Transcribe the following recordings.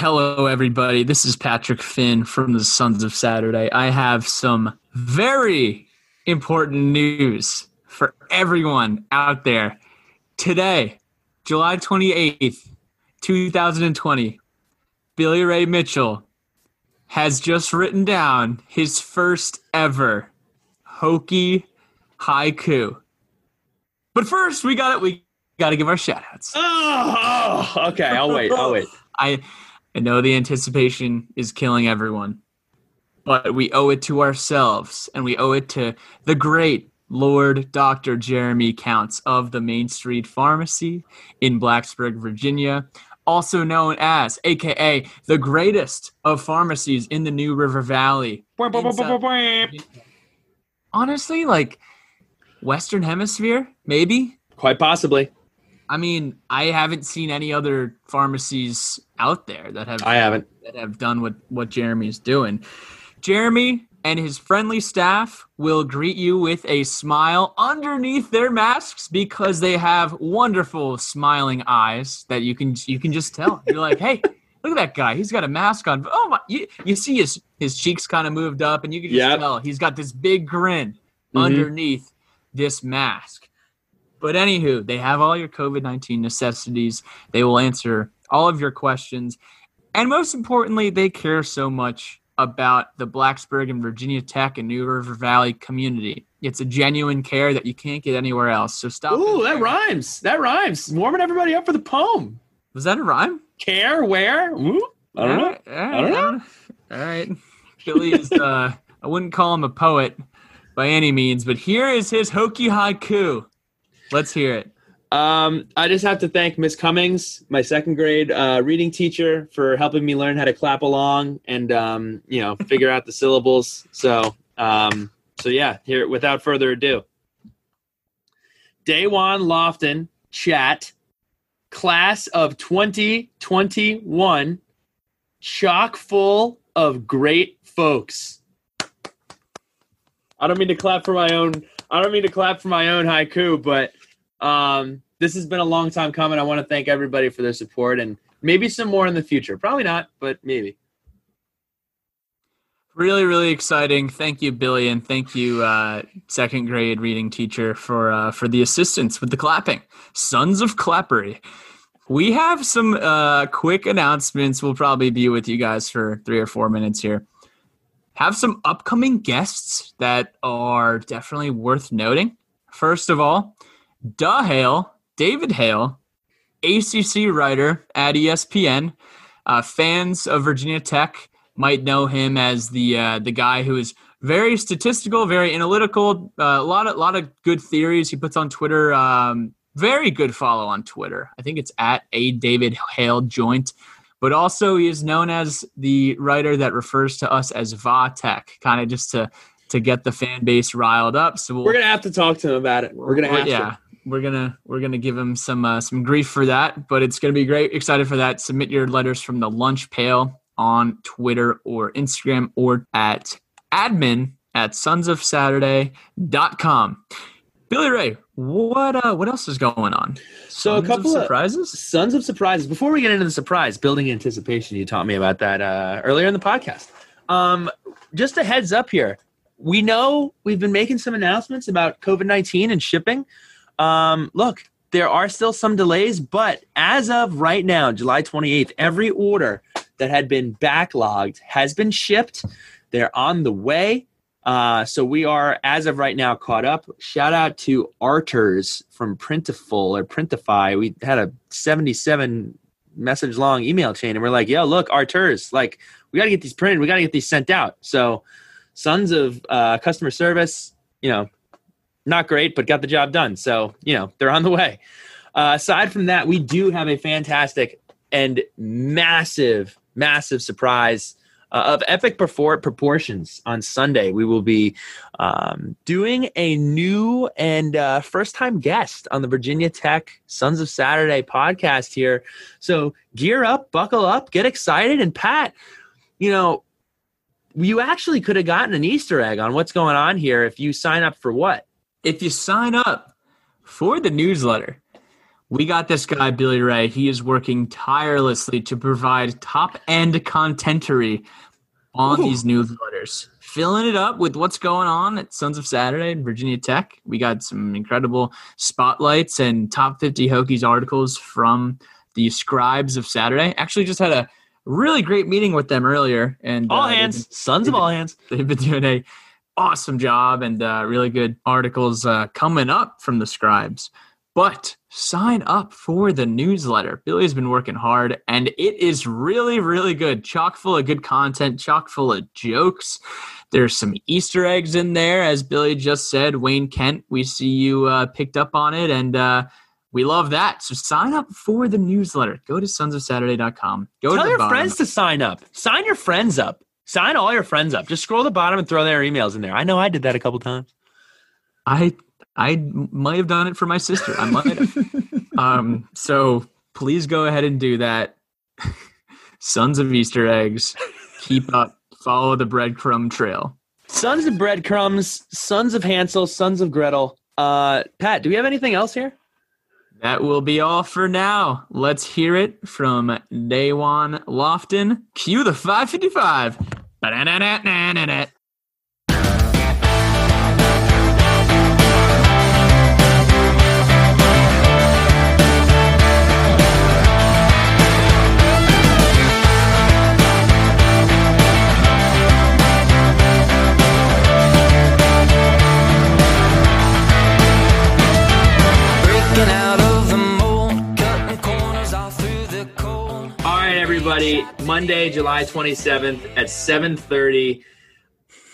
Hello, everybody. This is Patrick Finn from the Sons of Saturday. I have some very important news for everyone out there. Today, July 28th, 2020, Billy Ray Mitchell has just written down his first ever Hokie haiku. But first, we got it. We got to give our shout outs. Oh, oh, okay. I'll wait. I'll wait. I, I know the anticipation is killing everyone, but we owe it to ourselves and we owe it to the great Lord Dr. Jeremy Counts of the Main Street Pharmacy in Blacksburg, Virginia, also known as, aka the greatest of pharmacies in the New River Valley. Honestly, like Western Hemisphere, maybe. Quite possibly. I mean, I haven't seen any other pharmacies out there that have I haven't that have done what what Jeremy's doing. Jeremy and his friendly staff will greet you with a smile underneath their masks because they have wonderful smiling eyes that you can you can just tell. You're like, "Hey, look at that guy. He's got a mask on." Oh my, you, you see his his cheeks kind of moved up and you can just Yep. tell he's got this big grin Mhm. underneath this mask. But anywho, they have all your COVID 19 necessities. They will answer all of your questions. And most importantly, they care so much about the Blacksburg and Virginia Tech and New River Valley community. It's a genuine care that you can't get anywhere else. So stop. Ooh, that rhymes. That rhymes. Warming everybody up for the poem. Was that a rhyme? Care where? Ooh, I don't know. All right, I don't know. all right. All right. Billy is, uh, I wouldn't call him a poet by any means, but here is his hokey haiku. Let's hear it. Um, I just have to thank Miss Cummings, my second grade uh, reading teacher, for helping me learn how to clap along and um, you know figure out the syllables. So, um, so yeah. Here, without further ado, Da'Wain Lofton chat class of 2021 chock full of great folks. I don't mean to clap for my own. I don't mean to clap for my own haiku, but um, this has been a long time coming. I want to thank everybody for their support and maybe some more in the future. Probably not, but maybe. Really, really exciting. Thank you, Billy, and thank you, uh, second grade reading teacher, for uh, for the assistance with the clapping. Sons of Clappery. We have some uh, quick announcements. We'll probably be with you guys for three or four minutes here. Have some upcoming guests that are definitely worth noting. First of all, Duh Hale, David Hale, ACC writer at ESPN. Uh, fans of Virginia Tech might know him as the uh, the guy who is very statistical, very analytical. Uh, a lot of lot of good theories he puts on Twitter. Um, very good follow on Twitter. I think it's at a David Hale joint. But also he is known as the writer that refers to us as Va Tech, kind of just to to get the fan base riled up. So we'll, We're gonna have to talk to him about it. We're gonna have yeah, we're gonna we're gonna give him some uh, some grief for that, but it's gonna be great. Excited for that. Submit your letters from the lunch pail on Twitter or Instagram or at admin at sonsofsaturday.com. Billy Ray, what uh what else is going on? So a Sons of couple of surprises. Sons of surprises. Before we get into the surprise, building anticipation, you taught me about that uh, earlier in the podcast. Um, just a heads up here. We know we've been making some announcements about COVID 19 and shipping. Um, look, there are still some delays, but as of right now, July 28th, every order that had been backlogged has been shipped. They're on the way. Uh, so we are, as of right now, caught up. Shout out to Arters from Printiful or Printify. We had a 77 message long email chain, and we're like, yo, look, Arters, like, we got to get these printed. We got to get these sent out. So, sons of uh, customer service, you know, not great, but got the job done. So, you know, they're on the way. Uh, aside from that, we do have a fantastic and massive, massive surprise uh, of epic propor- proportions on Sunday. We will be um, doing a new and uh, first time guest on the Virginia Tech Sons of Saturday podcast here. So gear up, buckle up, get excited. And Pat, you know, you actually could have gotten an Easter egg on what's going on here if you sign up for what? If you sign up for the newsletter, We got this guy, Billy Ray. He is working tirelessly to provide top end contentery on Ooh. these newsletters, filling it up with what's going on at Sons of Saturday and Virginia Tech. We got some incredible spotlights and top 50 Hokies articles from the scribes of Saturday. Actually, just had a really great meeting with them earlier. And all uh, hands, been, sons of all hands. They've been doing a awesome job and uh, really good articles uh, coming up from the scribes. But sign up for the newsletter. Billy's been working hard and it is really, really good. Chock full of good content, chock full of jokes. There's some Easter eggs in there, as Billy just said. Wayne Kent, we see you uh, picked up on it, and uh, we love that. So sign up for the newsletter. Go to sonsofsaturday.com. Go Tell to your bottom. friends to sign up. Sign your friends up. Sign all your friends up. Just scroll the bottom and throw their emails in there. I know I did that a couple times. I I might have done it for my sister. I might have. um, so please go ahead and do that. Sons of Easter eggs. Keep up. Follow the breadcrumb trail. Sons of breadcrumbs. Sons of Hansel. Sons of Gretel. Uh, Pat, do we have anything else here? That will be all for now. Let's hear it from Da'Wain Lofton. Cue the 555. Ba-na-na-na-na-na-na. Monday, July 27th at 7:30.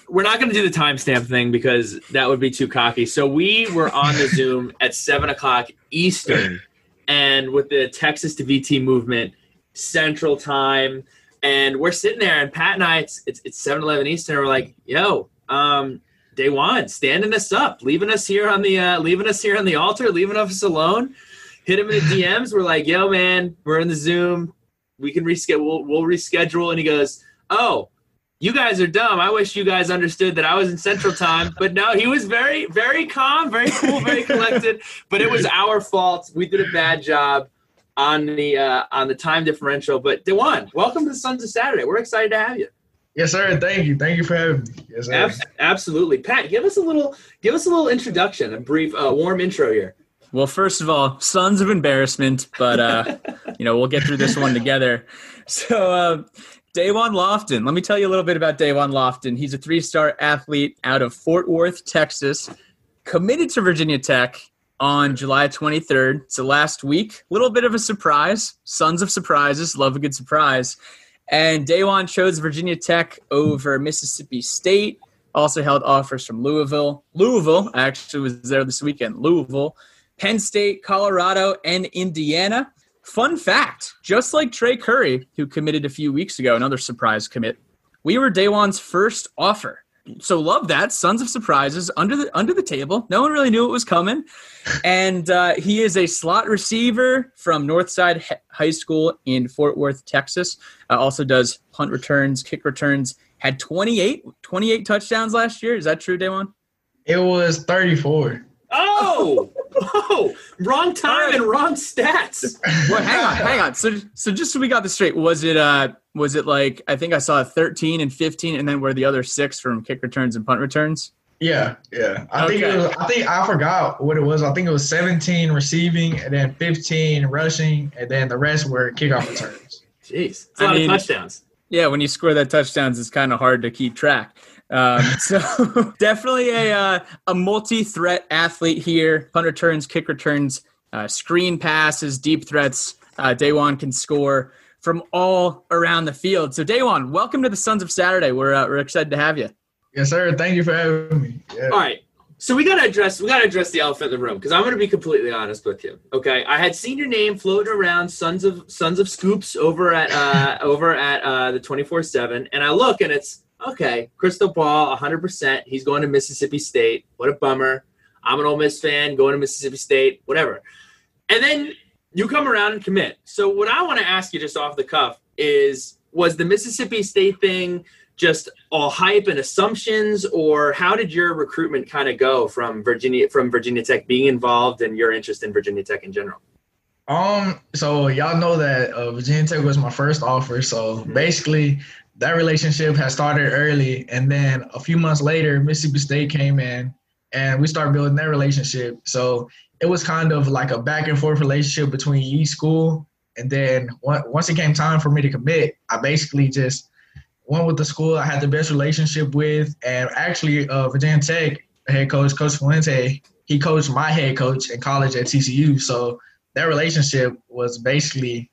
We're not going to do the timestamp thing because that would be too cocky. So we were on the Zoom at seven o'clock Eastern, and with the Texas to VT movement Central Time, and we're sitting there, and Pat and I, it's it's, it's 7-Eleven Eastern. We're like, yo, um, Da'Wain, standing us up, leaving us here on the uh, leaving us here on the altar, leaving us alone. Hit him in the DMs. We're like, yo, man, we're in the Zoom we can reschedule. We'll, we'll reschedule. And he goes, oh, you guys are dumb. I wish you guys understood that I was in Central Time. But no, he was very, very calm, very cool, very collected. But it was our fault. We did a bad job on the uh, on the time differential. But Da'Wain, welcome to the Sons of Saturday. We're excited to have you. Yes, sir. Thank you. Thank you for having me. Yes, sir. Ab- absolutely, Pat. Give us a little. Give us a little introduction, a brief, uh, warm intro here. Well, first of all, sons of embarrassment, but uh, you know we'll get through this one together. So, uh, Da'Wain Lofton. Let me tell you a little bit about Da'Wain Lofton. He's a three-star athlete out of Fort Worth, Texas, committed to Virginia Tech on July 23rd. So last week, a little bit of a surprise. Sons of surprises, love a good surprise. And Da'Wain chose Virginia Tech over Mississippi State. Also held offers from Louisville. Louisville, I actually was there this weekend. Louisville Penn State, Colorado, and Indiana. Fun fact just like Trey Curry, who committed a few weeks ago, another surprise commit, we were Da'Wain's first offer. So love that. Sons of surprises under the under the table. No one really knew it was coming, and uh, he is a slot receiver from Northside High School in Fort Worth, Texas. Uh, also does punt returns, kick returns. Had 28, 28 touchdowns last year. Is that true, Da'Wain? It was 34. Oh, oh, wrong time and wrong stats. Well, hang on, hang on. So, so just so we got this straight, was it uh, was it like I think I saw 13 and 15, and then were the other six from kick returns and punt returns? Yeah, yeah. I okay. think it was. I think I forgot what it was. I think it was 17 receiving, and then 15 rushing, and then the rest were kickoff returns. Jeez, it's a lot I mean, of touchdowns. Yeah, when you score that touchdowns, it's kind of hard to keep track. Um, so definitely a uh, a multi-threat athlete here. Punt returns, kick returns, uh, screen passes, deep threats. Uh, Da'Wain can score from all around the field. So Da'Wain, welcome to the Sons of Saturday. We're uh, we're excited to have you. Yes, sir. Thank you for having me. Yeah. All right. So we gotta address we gotta address the elephant in the room because I'm gonna be completely honest with you. Okay, I had seen your name floating around Sons of Sons of Scoops over at uh, over at uh, the 24 seven, and I look and it's okay, crystal ball, 100%. He's going to Mississippi State. What a bummer. I'm an Ole Miss fan, going to Mississippi State, whatever. And then you come around and commit. So, what I want to ask you just off the cuff is was the Mississippi State thing just all hype and assumptions or how did your recruitment kind of go from Virginia from Virginia Tech being involved and your interest in Virginia Tech in general? Um, so y'all know that uh, Virginia Tech was my first offer. So mm-hmm. basically, that relationship had started early, and then a few months later, Mississippi State came in, and we started building that relationship. So it was kind of like a back and forth relationship between each school. And then once it came time for me to commit, I basically just went with the school I had the best relationship with. And actually, uh, Virginia Tech head coach, Coach Fuente, he coached my head coach in college at TCU. So that relationship was basically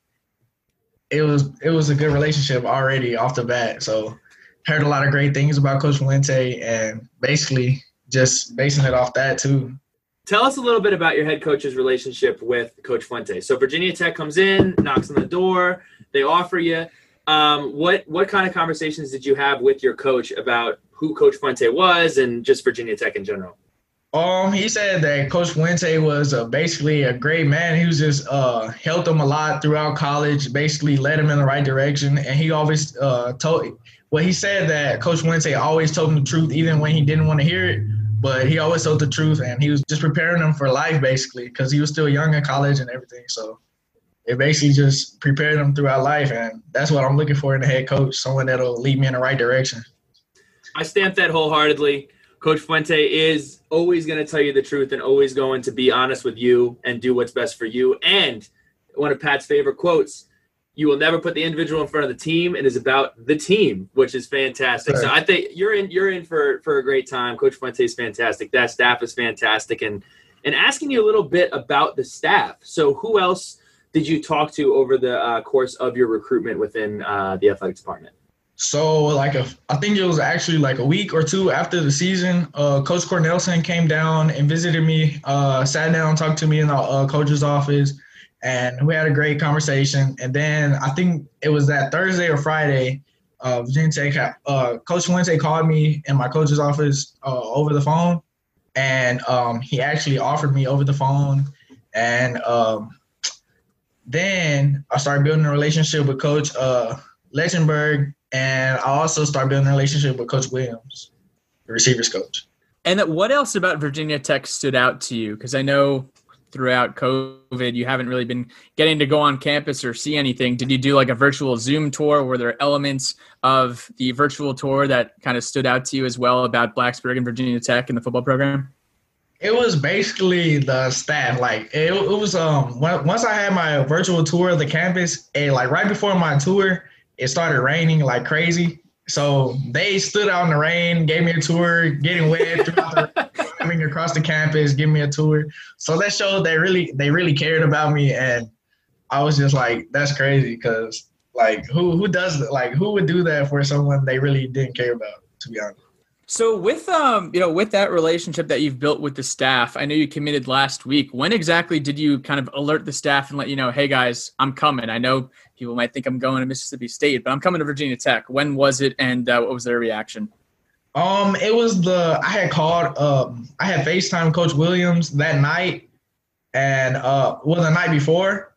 it was it was a good relationship already off the bat. So heard a lot of great things about Coach Fuente and basically just basing it off that too. Tell us a little bit about your head coach's relationship with Coach Fuente. So Virginia Tech comes in, knocks on the door, they offer you. Um, what what kind of conversations did you have with your coach about who Coach Fuente was and just Virginia Tech in general? Um, he said that Coach Fuente was uh, basically a great man. He was just uh, helped him a lot throughout college. Basically, led him in the right direction, and he always uh, told. Well, he said that Coach Fuente always told him the truth, even when he didn't want to hear it. But he always told the truth, and he was just preparing him for life, basically, because he was still young in college and everything. So it basically just prepared him throughout life, and that's what I'm looking for in a head coach, someone that'll lead me in the right direction. I stamp that wholeheartedly. Coach Fuente is always going to tell you the truth and always going to be honest with you and do what's best for you. And one of Pat's favorite quotes, you will never put the individual in front of the team. and is about the team, which is fantastic. Right. So I think you're in you're in for for a great time. Coach Fuente is fantastic. That staff is fantastic. And and asking you a little bit about the staff. So who else did you talk to over the uh, course of your recruitment within uh, the athletic department? So like a, I think it was actually like a week or two after the season, uh, Coach Cornelsen came down and visited me, uh, sat down, talked to me in the uh, coach's office, and we had a great conversation. And then I think it was that Thursday or Friday, uh, Virginia Tech, uh, Coach Fuente called me in my coach's office uh, over the phone, and um, he actually offered me over the phone, and um, then I started building a relationship with Coach uh, Lechtenberg and I also started building a relationship with Coach Williams, the receivers coach. And what else about Virginia Tech stood out to you? Because I know throughout COVID, you haven't really been getting to go on campus or see anything. Did you do like a virtual Zoom tour? Were there elements of the virtual tour that kind of stood out to you as well about Blacksburg and Virginia Tech and the football program? It was basically the staff. Like it, it was um once I had my virtual tour of the campus, and like right before my tour, it started raining like crazy. So they stood out in the rain, gave me a tour, getting wet throughout the coming across the campus, giving me a tour. So that showed they really they really cared about me, and I was just like, that's crazy because like who who does like who would do that for someone they really didn't care about? To be honest. So with um, you know, with that relationship that you've built with the staff, I know you committed last week. When exactly did you kind of alert the staff and let you know, hey guys, I'm coming? I know people might think I'm going to Mississippi State, but I'm coming to Virginia Tech. When was it, and uh, what was their reaction? Um, it was the I had called. Um, I had Facetime Coach Williams that night, and uh, well, the night before,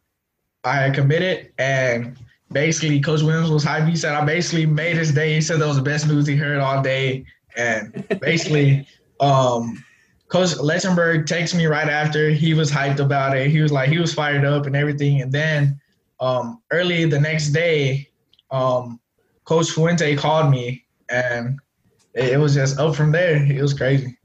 I had committed, and basically Coach Williams was hyped. He said I basically made his day. He said that was the best news he heard all day and basically, um, Coach Lechtenberg texted me right after. He was hyped about it. He was like, he was fired up and everything. And then um, early the next day, um, Coach Fuente called me, and it was just up from there. It was crazy.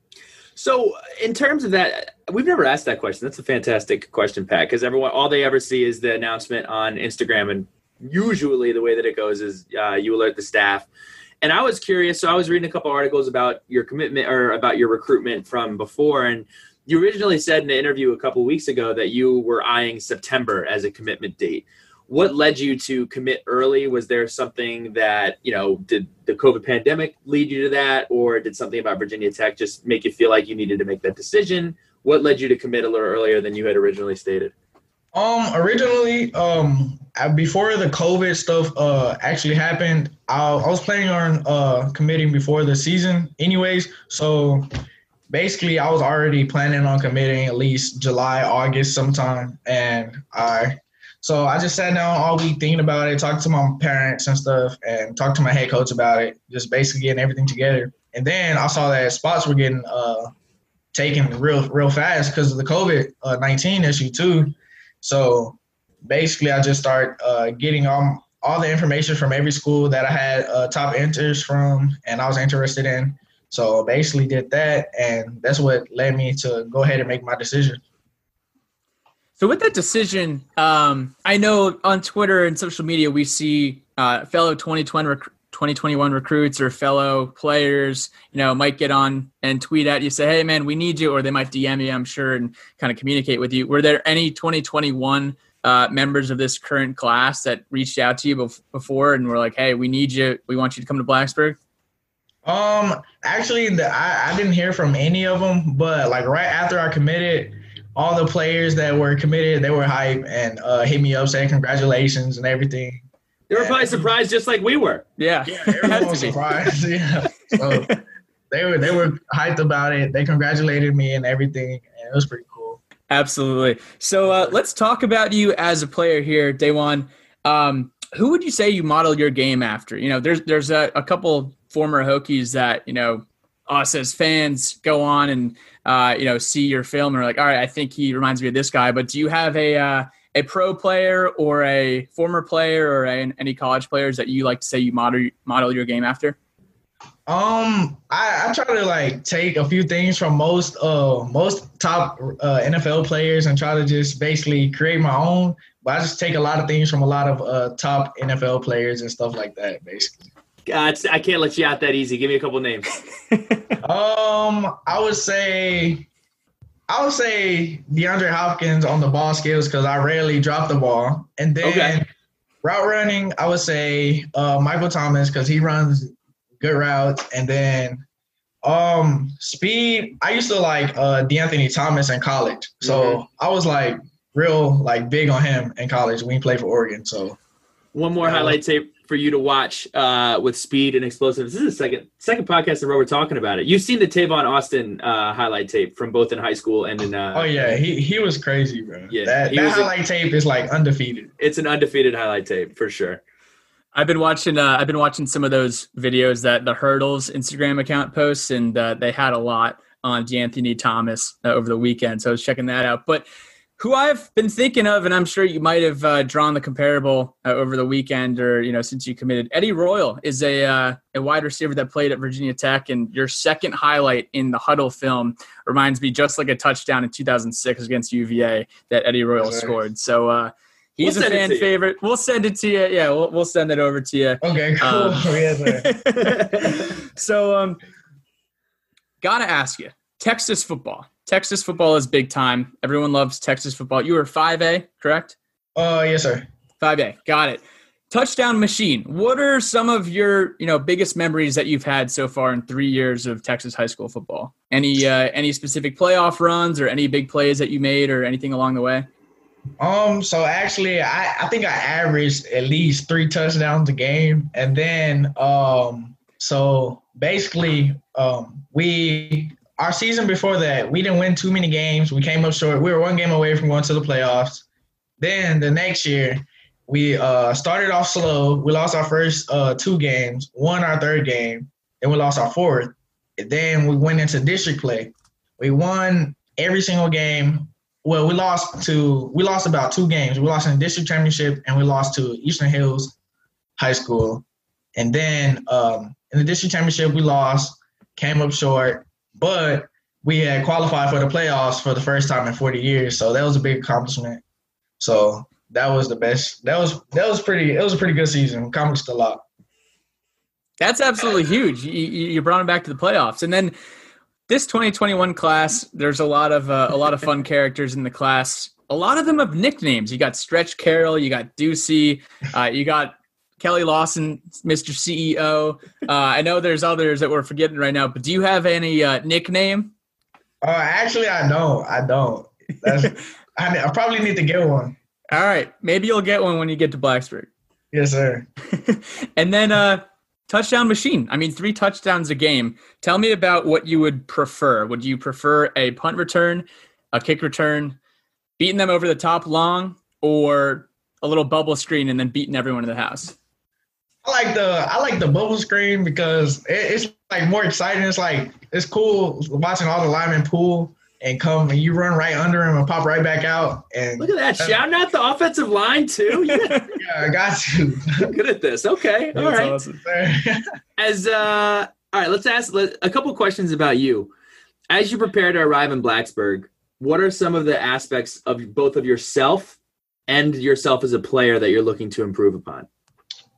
So, in terms of that, we've never asked that question. That's a fantastic question, Pat, because everyone, all they ever see is the announcement on Instagram, and usually the way that it goes is uh, you alert the staff and I was curious. So I was reading a couple articles about your commitment or about your recruitment from before, and you originally said in an interview a couple weeks ago that you were eyeing September as a commitment date. What led you to commit early? Was there something that you know? Did the COVID pandemic lead you to that, or did something about Virginia Tech just make you feel like you needed to make that decision? What led you to commit a little earlier than you had originally stated? Um, originally, um, before the COVID stuff uh actually happened, I, I was planning on uh committing before the season, anyways. So basically, I was already planning on committing at least July, August, sometime, and I. So I just sat down all week thinking about it, talked to my parents and stuff, and talked to my head coach about it. Just basically getting everything together. And then I saw that spots were getting uh taken real real fast because of the COVID uh, nineteen issue too. So basically, I just start uh, getting all all the information from every school that I had uh, top enters from, and I was interested in. So basically, did that, and that's what led me to go ahead and make my decision. So with that decision, um, I know on Twitter and social media we see uh, fellow 2020 rec- 2021 recruits or fellow players, you know, might get on and tweet at you, say, "Hey, man, we need you," or they might DM you, I'm sure, and kind of communicate with you. Were there any 2021 uh, members of this current class that reached out to you bef- before and were like, "Hey, we need you. We want you to come to Blacksburg"? Um, actually, the, I, I didn't hear from any of them, but like right after I committed, all the players that were committed, they were hype and uh, hit me up saying congratulations and everything. They were probably surprised, just like we were. Yeah, Yeah, everyone was surprised. Yeah, so they were they were hyped about it. They congratulated me and everything, and it was pretty cool. Absolutely. So uh, let's talk about you as a player here, Da'Wain. Um, who would you say you model your game after? You know, there's there's a, a couple former Hokies that you know us as fans go on and uh, you know see your film and are like, all right, I think he reminds me of this guy. But do you have a uh, a pro player or a former player or a, any college players that you like to say you model model your game after? Um, I, I try to like take a few things from most uh most top uh, NFL players and try to just basically create my own. But I just take a lot of things from a lot of uh, top NFL players and stuff like that, basically. Uh, I can't let you out that easy. Give me a couple names. Um, I would say, I would say DeAndre Hopkins on the ball skills because I rarely drop the ball, and then Okay. route running, I would say uh, Michael Thomas because he runs good routes, and then um speed. I used to like uh De'Anthony Thomas in college, so I was like real like big on him in college when he played for Oregon. So One more highlight tape for you to watch uh, with speed and explosiveness. This is the second second podcast in a row we're talking about it. You've seen the Tavon Austin uh, highlight tape from both in high school and in. Uh, oh yeah, he he was crazy, bro. Yeah, that, that was a- highlight tape is like undefeated. It's an undefeated highlight tape for sure. I've been watching. Uh, I've been watching some of those videos that the Hurdles Instagram account posts, and uh, they had a lot on De'Anthony Thomas uh, over the weekend. So I was checking that out. But who I've been thinking of, and I'm sure you might have uh, drawn the comparable uh, over the weekend, or you know, since you committed. Eddie Royal is a uh, a wide receiver that played at Virginia Tech, and your second highlight in the Hudl film reminds me just like a touchdown in 2006 against UVA that Eddie Royal sir. scored. So. Uh, He's We'll a fan favorite. We'll send it to you. Yeah, we'll, we'll send it over to you. Okay, cool. Um, so um gotta ask you texas football texas football is big time. Everyone loves texas football. You were 5a correct? Uh, yes, sir. 5a got it. Touchdown machine. What are some of your you know biggest memories that you've had so far in three years of texas high school football? Any uh, any specific playoff runs or any big plays that you made or anything along the way? Um, so actually, I, I think I averaged at least three touchdowns a game, and then um, so basically, um, we our season before that we didn't win too many games. We came up short. We were one game away from going to the playoffs. Then the next year, we uh started off slow. We lost our first uh two games, won our third game, then we lost our fourth. Then we went into district play. We won every single game well, we lost to we lost about two games. We lost in the district championship and we lost to Eastern Hills High School. And then um, in the district championship, we lost, came up short, but we had qualified for the playoffs for the first time in 40 years. So that was a big accomplishment. So that was the best. That was that was pretty. It was a pretty good season. Accomplished a lot. That's absolutely huge. You, you brought him back to the playoffs, and then this 2021 class. There's a lot of uh, a lot of fun characters in the class. A lot of them have nicknames. You got Stretch Carroll, you got Ducey, uh, you got Keli Lawson, Mr. CEO. Uh, I know there's others that we're forgetting right now, but do you have any uh, nickname? Uh, actually, I don't. I don't. I, I probably need to get one. All right, maybe you'll get one when you get to Blacksburg. Yes, sir. and then uh touchdown machine. I mean, three touchdowns a game. Tell me about what you would prefer. Would you prefer a punt return, a kick return, beating them over the top long, or a little bubble screen and then beating everyone in the house? I like the I like the bubble screen because it, it's like more exciting. It's like it's cool watching all the linemen pull and come and you run right under him and pop right back out. And Look at that. Shouting out the offensive line, too. Yeah. yeah, I got you. I'm Good at this. Okay. All That's right. awesome. As uh all right, let's ask let, a couple questions about you. As you prepare to arrive in Blacksburg, what are some of the aspects of both of yourself and yourself as a player that you're looking to improve upon?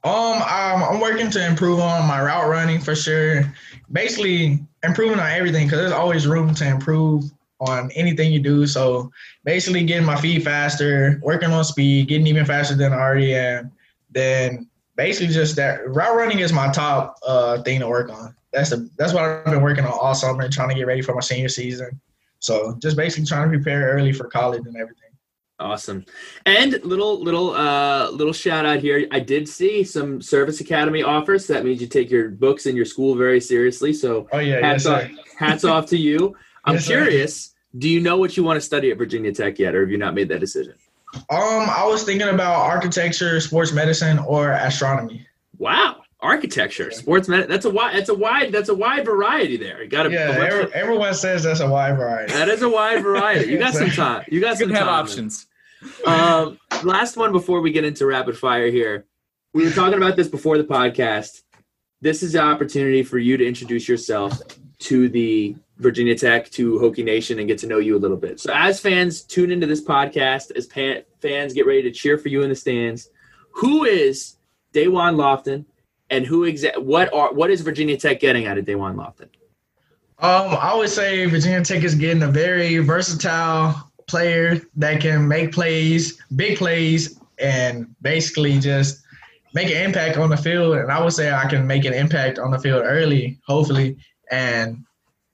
Um, I'm, I'm working to improve on my route running for sure. Basically, improving on everything because there's always room to improve on anything you do. So, basically, getting my feet faster, working on speed, getting even faster than I already am. Then, basically, just that route running is my top uh, thing to work on. That's the that's what I've been working on all summer, trying to get ready for my senior season. So, just basically trying to prepare early for college and everything. Awesome. And little little uh little shout out here. I did see some service academy offers. So that means you take your books and your school very seriously. So Oh yeah, hats yes, off sir. hats off to you. I'm Yes, sir. curious, do you know what you want to study at Virginia Tech yet, or have you not made that decision? Um, I was thinking about architecture, sports medicine, or astronomy. Wow. Architecture, sports med that's a wide that's a wide that's a wide variety there. You got a, Yeah, a bunch of- every, everyone says that's a wide variety. that is a wide variety. You got some time. You got You some can have time. options. Um, last one before we get into rapid fire here. We were talking about this before the podcast. This is an opportunity for you to introduce yourself to the Virginia Tech, to Hokie Nation, and get to know you a little bit. So, as fans tune into this podcast, as pa- fans get ready to cheer for you in the stands, who is Da'Wain Lofton, and who exa- what are what is Virginia Tech getting out of Da'Wain Lofton? Um, I would say Virginia Tech is getting a very versatile player that can make plays, big plays, and basically just make an impact on the field. And I would say I can make an impact on the field early, hopefully. And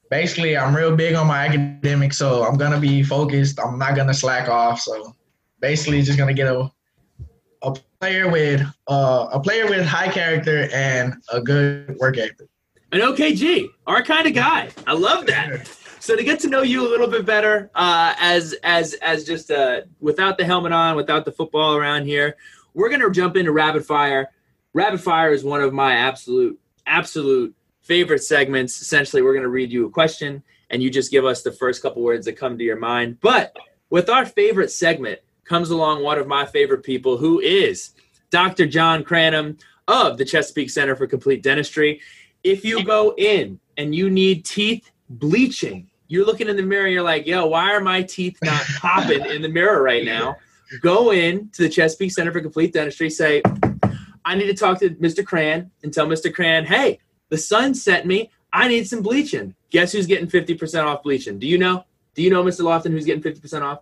basically, I'm real big on my academics, so I'm gonna be focused. I'm not gonna slack off. So basically, just gonna get a a player with uh, a player with high character and a good work ethic. An OKG, our kind of guy. I love that. So to get to know you a little bit better, uh, as as as just uh, without the helmet on, without the football around here, we're gonna jump into rapid fire. Rapid fire is one of my absolute absolute favorite segments. Essentially, we're gonna read you a question, and you just give us the first couple words that come to your mind. But with our favorite segment comes along one of my favorite people, who is Dr. John Cranham of the Chesapeake Center for Complete Dentistry. If you go in and you need teeth bleaching, you're looking in the mirror, you're like, yo, why are my teeth not popping in the mirror right now? Go in to the Chesapeake Center for Complete Dentistry, say, I need to talk to Mr. Cran and tell Mr. Cran, hey, the sun sent me. I need some bleaching. Guess who's getting 50% off bleaching? Do you know? Do you know, Mr. Lofton, who's getting 50% off?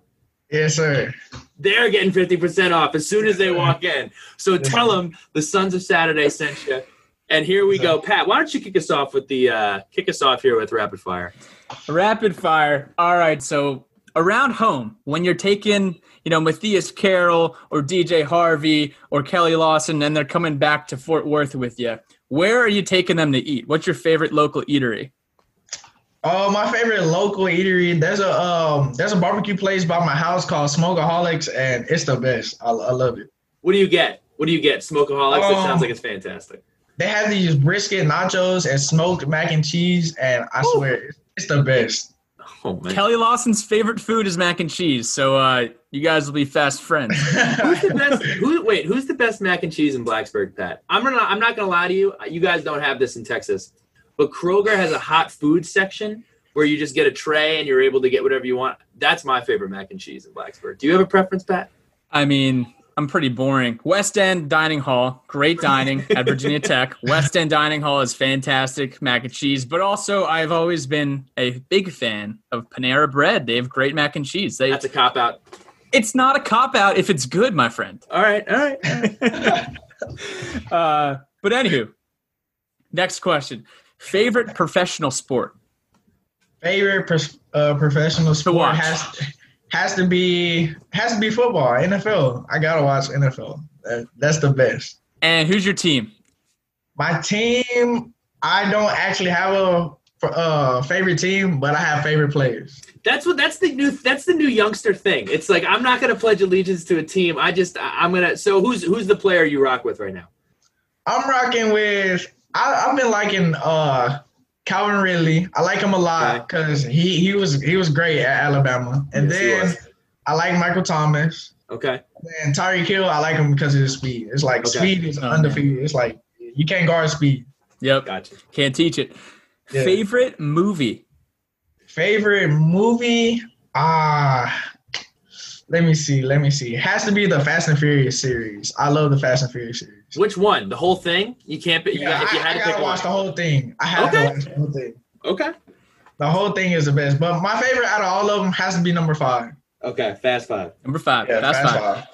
Yes, sir. They're getting 50% off as soon as they walk in. So tell them the Sons of Saturday sent you. And here we go. Pat, why don't you kick us off with the uh, kick us off here with rapid fire? Rapid fire. All right. So around home, when you're taking, you know, Matthias Carroll or DJ Harvey or Keli Lawson, and they're coming back to Fort Worth with you, where are you taking them to eat? What's your favorite local eatery? Uh, my favorite local eatery. There's a um, there's a barbecue place by my house called Smokeaholics, and it's the best. I, I love it. What do you get? What do you get? Smokeaholics? it sounds Um, like it's fantastic. They have these brisket nachos and smoked mac and cheese, and I Ooh. swear it's, it's the best. Oh man. Keli Lawson's favorite food is mac and cheese. So uh, you guys will be fast friends. Who's the best? Who, wait, who's the best mac and cheese in Blacksburg, Pat? I'm gonna. I'm not gonna lie to you. You guys don't have this in Texas, but Kroger has a hot food section where you just get a tray and you're able to get whatever you want. That's my favorite mac and cheese in Blacksburg. Do you have a preference, Pat? I mean, I'm pretty boring. West End Dining Hall, great dining at Virginia Tech. West End Dining Hall is fantastic mac and cheese, but also I've always been a big fan of Panera Bread. They have great mac and cheese. They, That's a cop out. it's not a cop out if it's good, my friend. All right, all right. all right. Uh, but anywho, next question: favorite professional sport? favorite pros- uh, professional sport watch. has has to be has to be football. NFL. I gotta watch NFL. That, that's the best. And who's your team? My team. I don't actually have a uh, favorite team, but I have favorite players. That's what. That's the new. That's the new youngster thing. It's like I'm not gonna pledge allegiance to a team. I just. I- I'm gonna. So who's who's the player you rock with right now? I'm rocking with. I, I've been liking uh, Calvin Ridley. I like him a lot because he he was he was great at Alabama. And Yes, then. I like Michael Thomas. Okay. And Tyreek Hill, I like him because of his speed. It's like Okay. speed is Oh, undefeated. It's like you can't guard speed. Yep. Gotcha. Can't teach it. Yeah. Favorite movie? Favorite movie? Ah, let me see. Let me see. It has to be the Fast and Furious series. I love the Fast and Furious series. Which one? The whole thing? You can't. pick- You Yeah, got, if you I, had I to gotta pick watch the whole thing. I have Okay. to watch the whole thing. Okay. The whole thing is the best. But my favorite out of all of them has to be number five. Okay. Fast five. Number five. Yeah, Fast, five.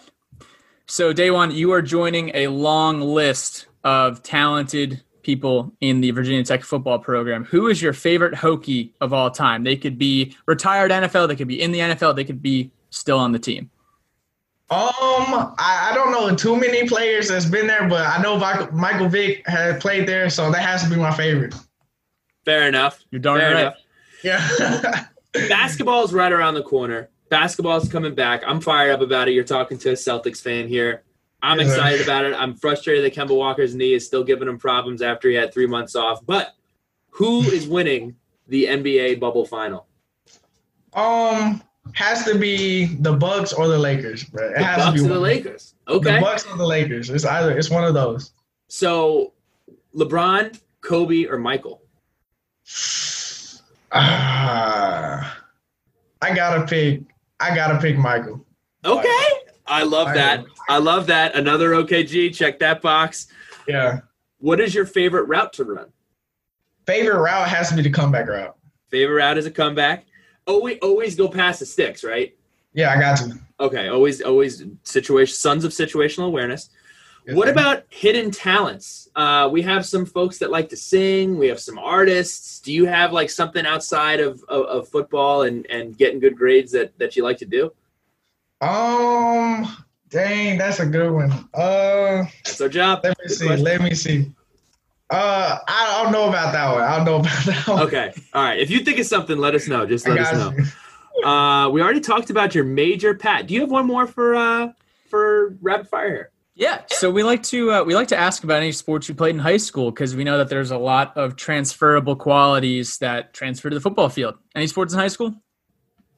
So, Da'Wain, you are joining a long list of talented people in the Virginia Tech football program. Who is your favorite Hokie of all time? They could be retired NFL, they could be in the NFL, they could be still on the team. Um, I, I don't know too many players that's been there, but I know Michael, Michael Vick had played there, so that has to be my favorite. Fair enough. You're darn Fair right. enough. Yeah. Basketball is right around the corner. Basketball is coming back. I'm fired up about it. You're talking to a Celtics fan here. I'm Yeah. excited about it. I'm frustrated that Kemba Walker's knee is still giving him problems after he had three months off. But who is winning the NBA bubble final? um, has to be the Bucks or the Lakers, bro. It The has Bucks to or be the. Lakers. The Bucks or the Lakers. It's either. It's one of those. So LeBron, Kobe, or Michael? Ah, I gotta pick. I gotta pick Michael. Okay. I love that. I love that. Another OKG. Check that box. Yeah. What is your favorite route to run? Favorite route has to be the comeback route. Favorite route is a comeback. Always, always go past the sticks, right? Yeah, I got you. Okay, always, always situation. Sons of situational awareness. What about hidden talents? Uh, we have some folks that like to sing. We have some artists. Do you have like something outside of, of, of football and, and getting good grades that, that you like to do? Um, dang, that's a good one. Uh, That's our job. let me Good see. question. Let me see. Uh, I don't know about that one. I don't know about that one. Okay, all right. If you think of something, let us know. Just let us know. you. Uh, we already talked about your major, Pat. Do you have one more for uh, for rapid fire here? Yeah, so we like to uh, we like to ask about any sports you played in high school because we know that there's a lot of transferable qualities that transfer to the football field. Any sports in high school?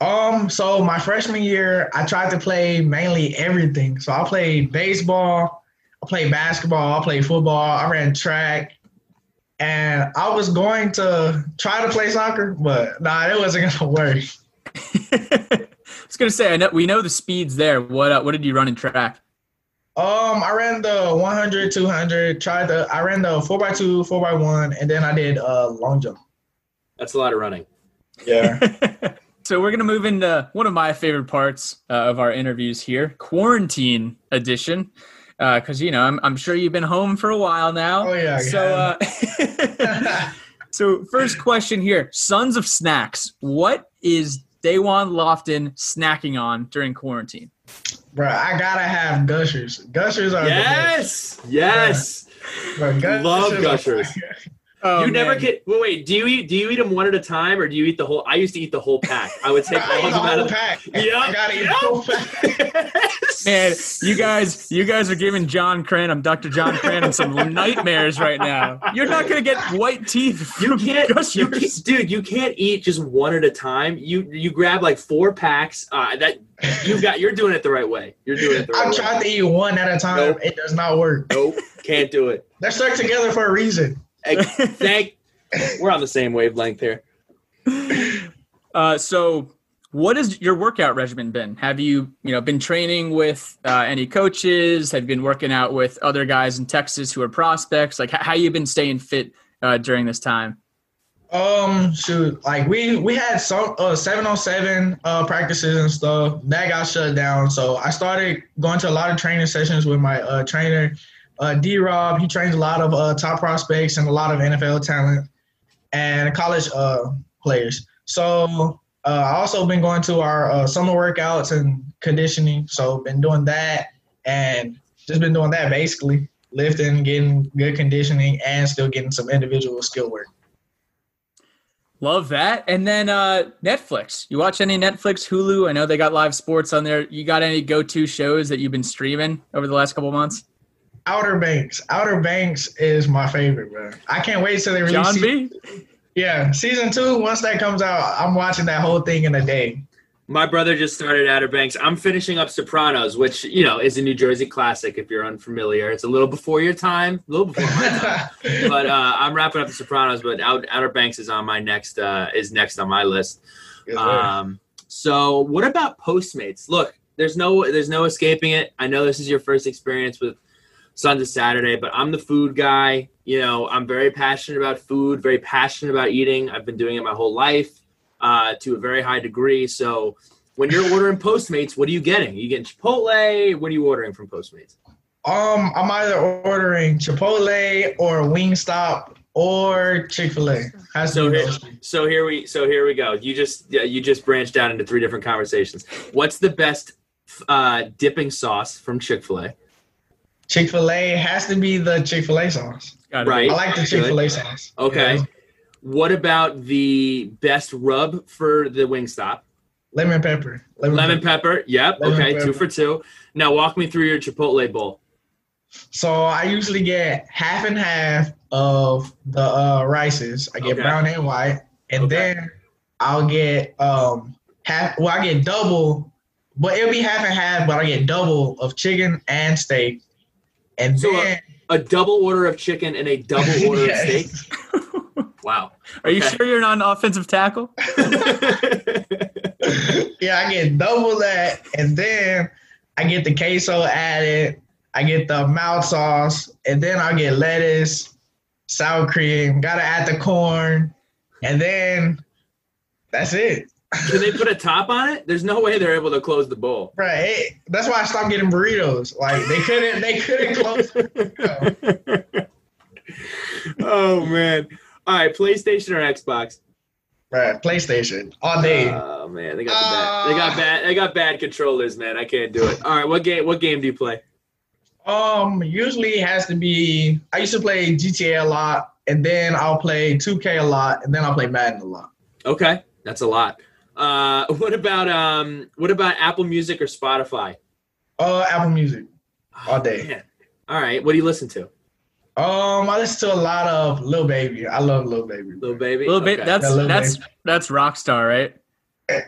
Um, so my freshman year, I tried to play mainly everything. So I played baseball, I played basketball, I played football, I ran track, and I was going to try to play soccer, but nah, it wasn't gonna work. I was gonna say I know we know the speeds there. What uh, what did you run in track? Um, I ran the 100, 200, tried the, I ran the 4x2, 4x1, and then I did uh long jump. That's a lot of running. Yeah. so we're gonna move into one of my favorite parts uh, of our interviews here, quarantine edition, because you know I'm I'm sure you've been home for a while now. Oh, yeah, So uh, so first question here, Sons of Snacks. What is Da'Wain Lofton snacking on during quarantine? Bro, I gotta have gushers. Gushers are Yes, yes. the best. Bro, gushers Love gushers. fire. Oh, you never man. get. Wait, wait. Do you eat? Do you eat them one at a time, or do you eat the whole? I used to eat the whole pack. I would take I all of the them out whole of. pack. Yep, I gotta eat yep. the whole pack. Man, you guys, you guys are giving John Cranham, Dr. John Cranham, some nightmares right now. You're not gonna get white teeth. You can't, you can't, dude. You can't eat just one at a time. You you grab like four packs. Uh, that you got. You're doing it the right way. You're doing it the right I way. tried to eat one at a time. Nope. It does not work. Nope, can't do it. They're stuck together for a reason. Hey, Thank. We're on the same wavelength here. Uh, so, what has your workout regimen been? Have you, you know, been training with uh, any coaches? Have you been working out with other guys in Texas who are prospects? Like, how you been staying fit uh, during this time? Um, shoot, like we we had some uh seven on seven uh practices and stuff that got shut down. So I started going to a lot of training sessions with my uh trainer, uh D Rob. He trains a lot of uh top prospects and a lot of NFL talent and college uh players. So uh, I also been going to our uh, summer workouts and conditioning. So been doing that and just been doing that basically, lifting, getting good conditioning, and still getting some individual skill work. Love that. And then uh, Netflix. You watch any Netflix, Hulu? I know they got live sports on there. You got any go-to shows that you've been streaming over the last couple months? Outer Banks. Outer Banks is my favorite, bro. I can't wait till they release. John season- B. Yeah, season two. Once that comes out, I'm watching that whole thing in a day. My brother just started Outer Banks. I'm finishing up Sopranos, which you know is a New Jersey classic. If you're unfamiliar, it's a little before your time, a little before my time. but uh, I'm wrapping up the Sopranos. But Out, Outer Banks is on my next uh, is next on my list. Yes. Um, so what about Postmates? Look, there's no there's no escaping it. I know this is your first experience with Of Saturday, but I'm the food guy. You know, I'm very passionate about food, very passionate about eating. I've been doing it my whole life uh, to a very high degree. So when you're ordering Postmates, what are you getting? you getting Chipotle? What are you ordering from Postmates? Um, I'm either ordering Chipotle or Wingstop or Chick Fil A. So here, so here we so here we go. You just yeah, you just branched out into three different conversations. What's the best uh, dipping sauce from Chick Fil A? Chick Fil A has to be the Chick Fil A sauce. Gotta be. Right. I like the Chick Fil A sauce. Okay. Yeah. What about the best rub for the Wingstop? Lemon pepper. Lemon, Lemon pepper. pepper. Yep. Lemon okay. pepper. Two for two. Now walk me through your Chipotle bowl. So I usually get half and half of the uh, rices. I get Okay. brown and white, and Okay. then I'll get um half. Well, I get double, but it'll be half and half. But I get double of chicken and steak, and So, then A double order of chicken and a double order Yes. of steak. Wow. Are you sure you're not an offensive tackle? yeah, I get double that, and then I get the queso added. I get the mouth sauce, and then I get lettuce, sour cream. Gotta add the corn, and then that's it. Can they put a top on it? There's no way they're able to close the bowl. Right. Hey, That's why I stopped getting burritos. Like they couldn't. They couldn't close. oh man. All right, PlayStation or Xbox? Right. PlayStation all day. Oh man, they got the bad. They got bad. They got bad controllers, man. I can't do it. All right, what game? What game do you play? Um. Usually it has to be. I used to play GTA a lot, and then I'll play 2K a lot, and then I'll play Madden a lot. Okay, that's a lot. Uh, what about um? What about Apple Music or Spotify? Uh, Apple Music. All day. Man. All right, what do you listen to? Um, I listen to a lot of Lil Baby. I love Lil Baby. Little baby. Little bit. Okay. That's Yeah, Lil that's that's Rockstar, right?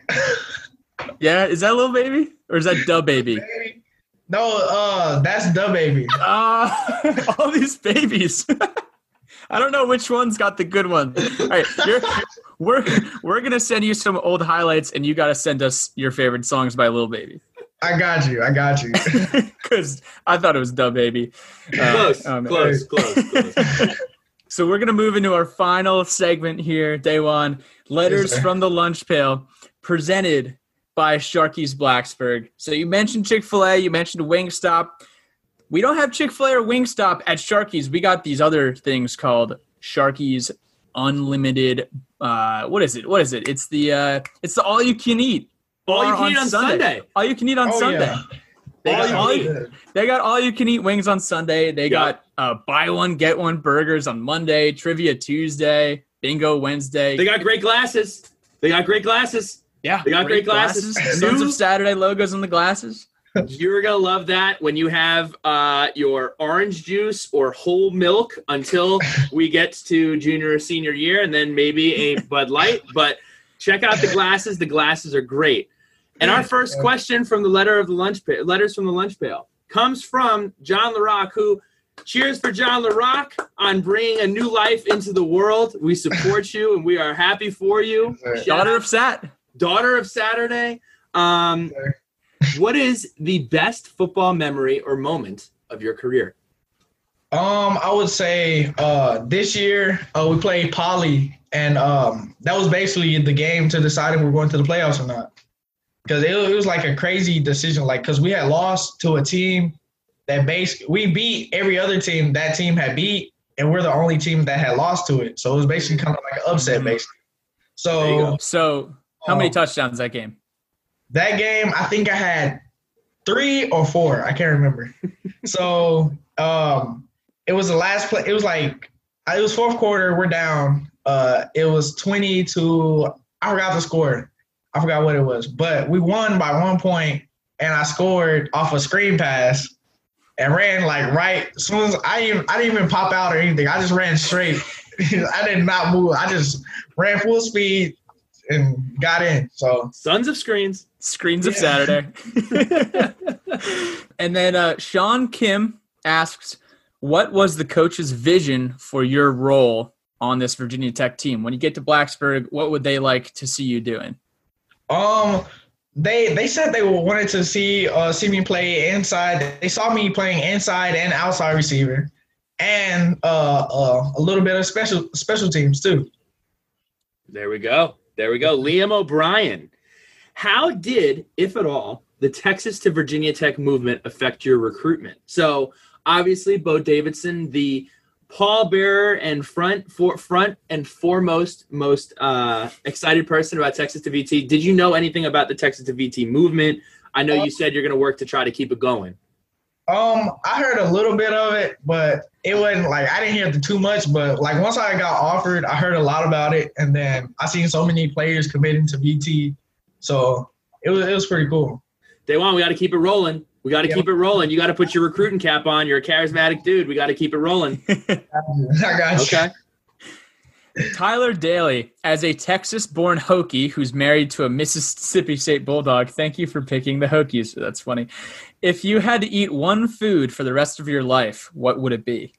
Yeah, is that little baby or is that DaBaby? Baby? No, uh, that's DaBaby. Ah, all these babies. I don't know which one's got the good one. All right, you're, we're we're gonna send you some old highlights, and you gotta send us your favorite songs by Lil Baby. I got you. I got you. Because I thought it was DaBaby. Uh, Close, oh, man. close, close, close. So we're gonna move into our final segment here, Da'Wain. Letters sir. from the lunch pail, presented by Sharky's Blacksburg. So you mentioned Chick Fil A, you mentioned Wingstop. We don't have Chick Fil A or Wingstop at Sharky's. We got these other things called Sharky's Unlimited. Uh, what is it? What is it? It's the uh, it's the all you can eat. All you bar can eat on Sunday. All you can eat on Oh, Sunday. yeah. They All got, you all can you- eat. They got all you can eat wings on Sunday. They Yeah. got uh, buy one get one burgers on Monday, trivia Tuesday, bingo Wednesday. they got great glasses. They got great glasses. yeah, they got great glasses. Sons New- of Saturday logos on the glasses. You're gonna love that when you have uh, your orange juice or whole milk until we get to junior or senior year, and then maybe a Bud Light. But check out the glasses. The glasses are great. And our first question from the letter of the lunch pail, letters from the lunch pail, comes from John LaRock, who cheers for John LaRock on bringing a new life into the world. We support you, and we are happy for you. Yes, Daughter of Sat. daughter of Saturday. Um, Sir. What is the best football memory or moment of your career? Um, I would say uh this year uh, we played Poly, and um that was basically the game to decide if we're going to the playoffs or not. Because it, it was like a crazy decision, like because we had lost to a team that basically we beat every other team that team had beat, and we're the only team that had lost to it. So it was basically kind of like an upset, Mhm. basically. So. So how many um, touchdowns that game? That game, I think I had three or four. I can't remember. so um, it was the last play. It was like it was fourth quarter. We're down. Uh, it was twenty to. I forgot the score. I forgot what it was, but we won by one point, and I scored off a screen pass and ran like right. As soon as I didn't, I didn't even pop out or anything. I just ran straight. I did not move. I just ran full speed and got in. So Sons of Screens. Screens of Saturday. and then uh, Sean Kim asks, "What was the coach's vision for your role on this Virginia Tech team? When you get to Blacksburg, what would they like to see you doing?" Um, they they said they wanted to see uh see me play inside. They saw me playing inside and outside receiver, and uh, uh a little bit of special special teams too. There we go. There we go. Liam O'Brien. How did, if at all, the Texas to Virginia Tech movement affect your recruitment? So obviously, Bo Davidson, the pallbearer and front for front and foremost most uh, excited person about Texas to VT. Did you know anything about the Texas to VT movement? I know you said you're going to work to try to keep it going. Um, I heard a little bit of it, but it wasn't like I didn't hear the too much. But like once I got offered, I heard a lot about it, and then I seen so many players committing to VT, so it was it was pretty cool. Da'Wain, we got to keep it rolling. We got to Yeah. keep it rolling. You got to put your recruiting cap on. You're a charismatic dude. We got to keep it rolling. I got you. Okay. Tyler Daly, as a Texas-born Hokie who's married to a Mississippi State Bulldog, thank you for picking the Hokies. That's funny. If you had to eat one food for the rest of your life, what would it be?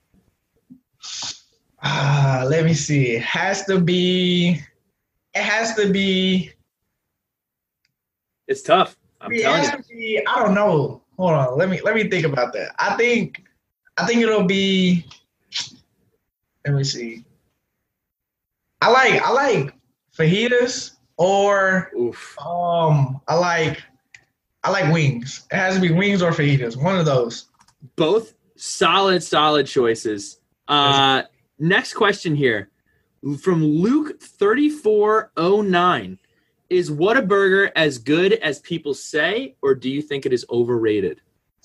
Ah, let me see. It has to be. It has to be. It's tough. I'm it telling has you. to be. I don't know. Hold on. Let me let me think about that. I think. I think it'll be. Let me see. I like I like fajitas or Oof. um I like I like wings. It has to be wings or fajitas. One of those. Both solid, solid choices. Uh, next question here from Luke thirty four oh nine. Is Whataburger as good as people say, or do you think it is overrated?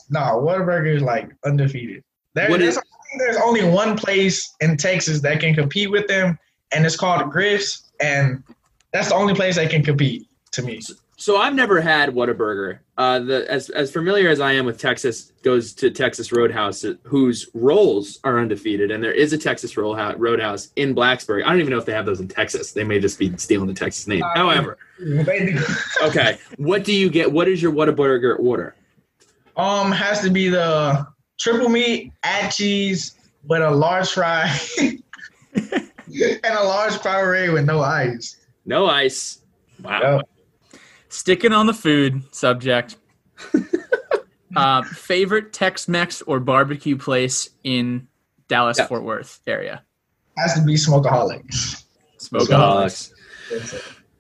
No, Whataburger is like undefeated. There, there's, is- I think there's only one place in Texas that can compete with them, and it's called Griff's, and that's the only place that can compete to me. So I've never had Whataburger. Uh, the as as familiar as I am with Texas, goes to Texas Roadhouse, uh, whose rolls are undefeated, and there is a Texas roll Roadhouse in Blacksburg. I don't even know if they have those in Texas. They may just be stealing the Texas name. However, okay, what do you get? What is your Whataburger order? um, has to be the triple meat, add cheese, with a large fry, and a large Powerade with no ice. No ice. Wow. Yep. Sticking on the food subject. uh, favorite Tex-Mex or barbecue place in Dallas Yeah. Fort Worth area? Has to be Smokeaholics. Smokeaholics.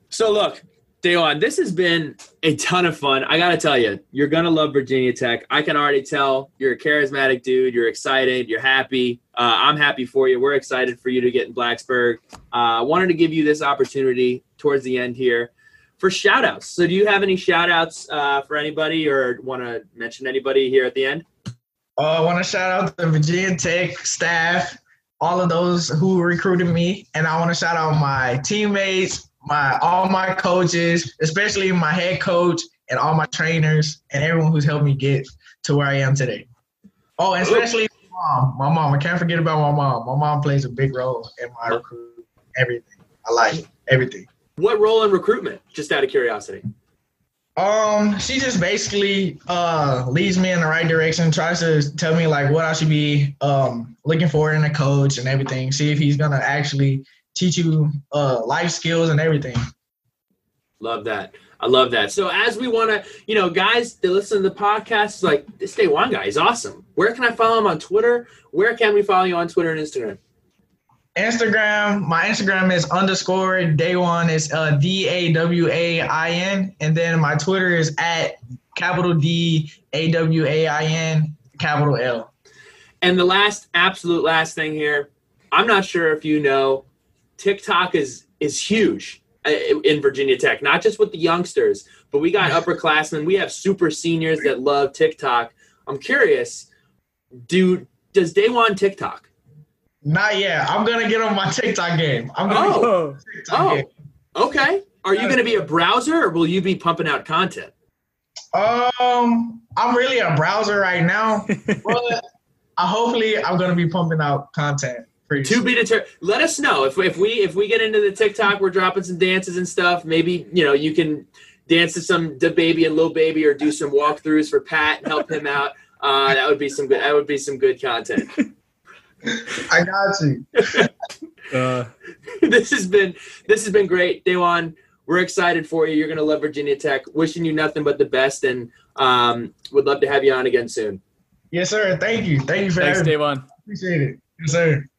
So look, Da'Wain, this has been a ton of fun. I gotta tell you, you're gonna love Virginia Tech. I can already tell you're a charismatic dude. You're excited. You're happy. Uh, I'm happy for you. We're excited for you to get in Blacksburg. I uh, wanted to give you this opportunity towards the end here for shout outs. So do you have any shout outs uh, for anybody or want to mention anybody here at the end? Uh, I want to shout out the Virginia Tech staff, all of those who recruited me, and I want to shout out my teammates, my all my coaches, especially my head coach and all my trainers and everyone who's helped me get to where I am today. Oh, and especially my mom. My mom. I can't forget about my mom. My mom plays a big role in my recruit. Everything. I like it. Everything. What role in recruitment? Just out of curiosity. Um, she just basically uh leads me in the right direction, tries to tell me like what I should be um looking for in a coach and everything. See if he's gonna actually teach you uh life skills and everything. Love that. I love that. So as we want to, you know, guys that listen to the podcast, like this Da'Wain guy is awesome. Where can I follow him on Twitter? Where can we follow you on Twitter and Instagram? Instagram, my Instagram is underscore Da'Wain is uh D A W A I N, and then my Twitter is at capital D A W A I N capital L. And the last, absolute last thing here, I'm not sure if you know, TikTok is is huge uh, in Virginia Tech, not just with the youngsters, but we got upperclassmen, we have super seniors that love TikTok. I'm curious, do does Da'Wain TikTok? Not yet. I'm gonna get on my TikTok game. I'm gonna Oh. get on my TikTok Oh. game. Okay. Are you going to be a browser or will you be pumping out content? Um, I'm really a browser right now, but uh, hopefully I'm gonna be pumping out content To be determined. Let us know if if we if we get into the TikTok, we're dropping some dances and stuff. Maybe you know you can dance to some DaBaby and Lil Baby or do some walkthroughs for Pat and help him out. Uh, that would be some good. That would be some good content. I got you. Uh, this has been this has been great, Da'Wain. We're excited for you. You're gonna love Virginia Tech. Wishing you nothing but the best, and um, would love to have you on again soon. Yes, sir. Thank you. Thank you for thanks, having me. Da'Wain. Appreciate it. Yes, sir.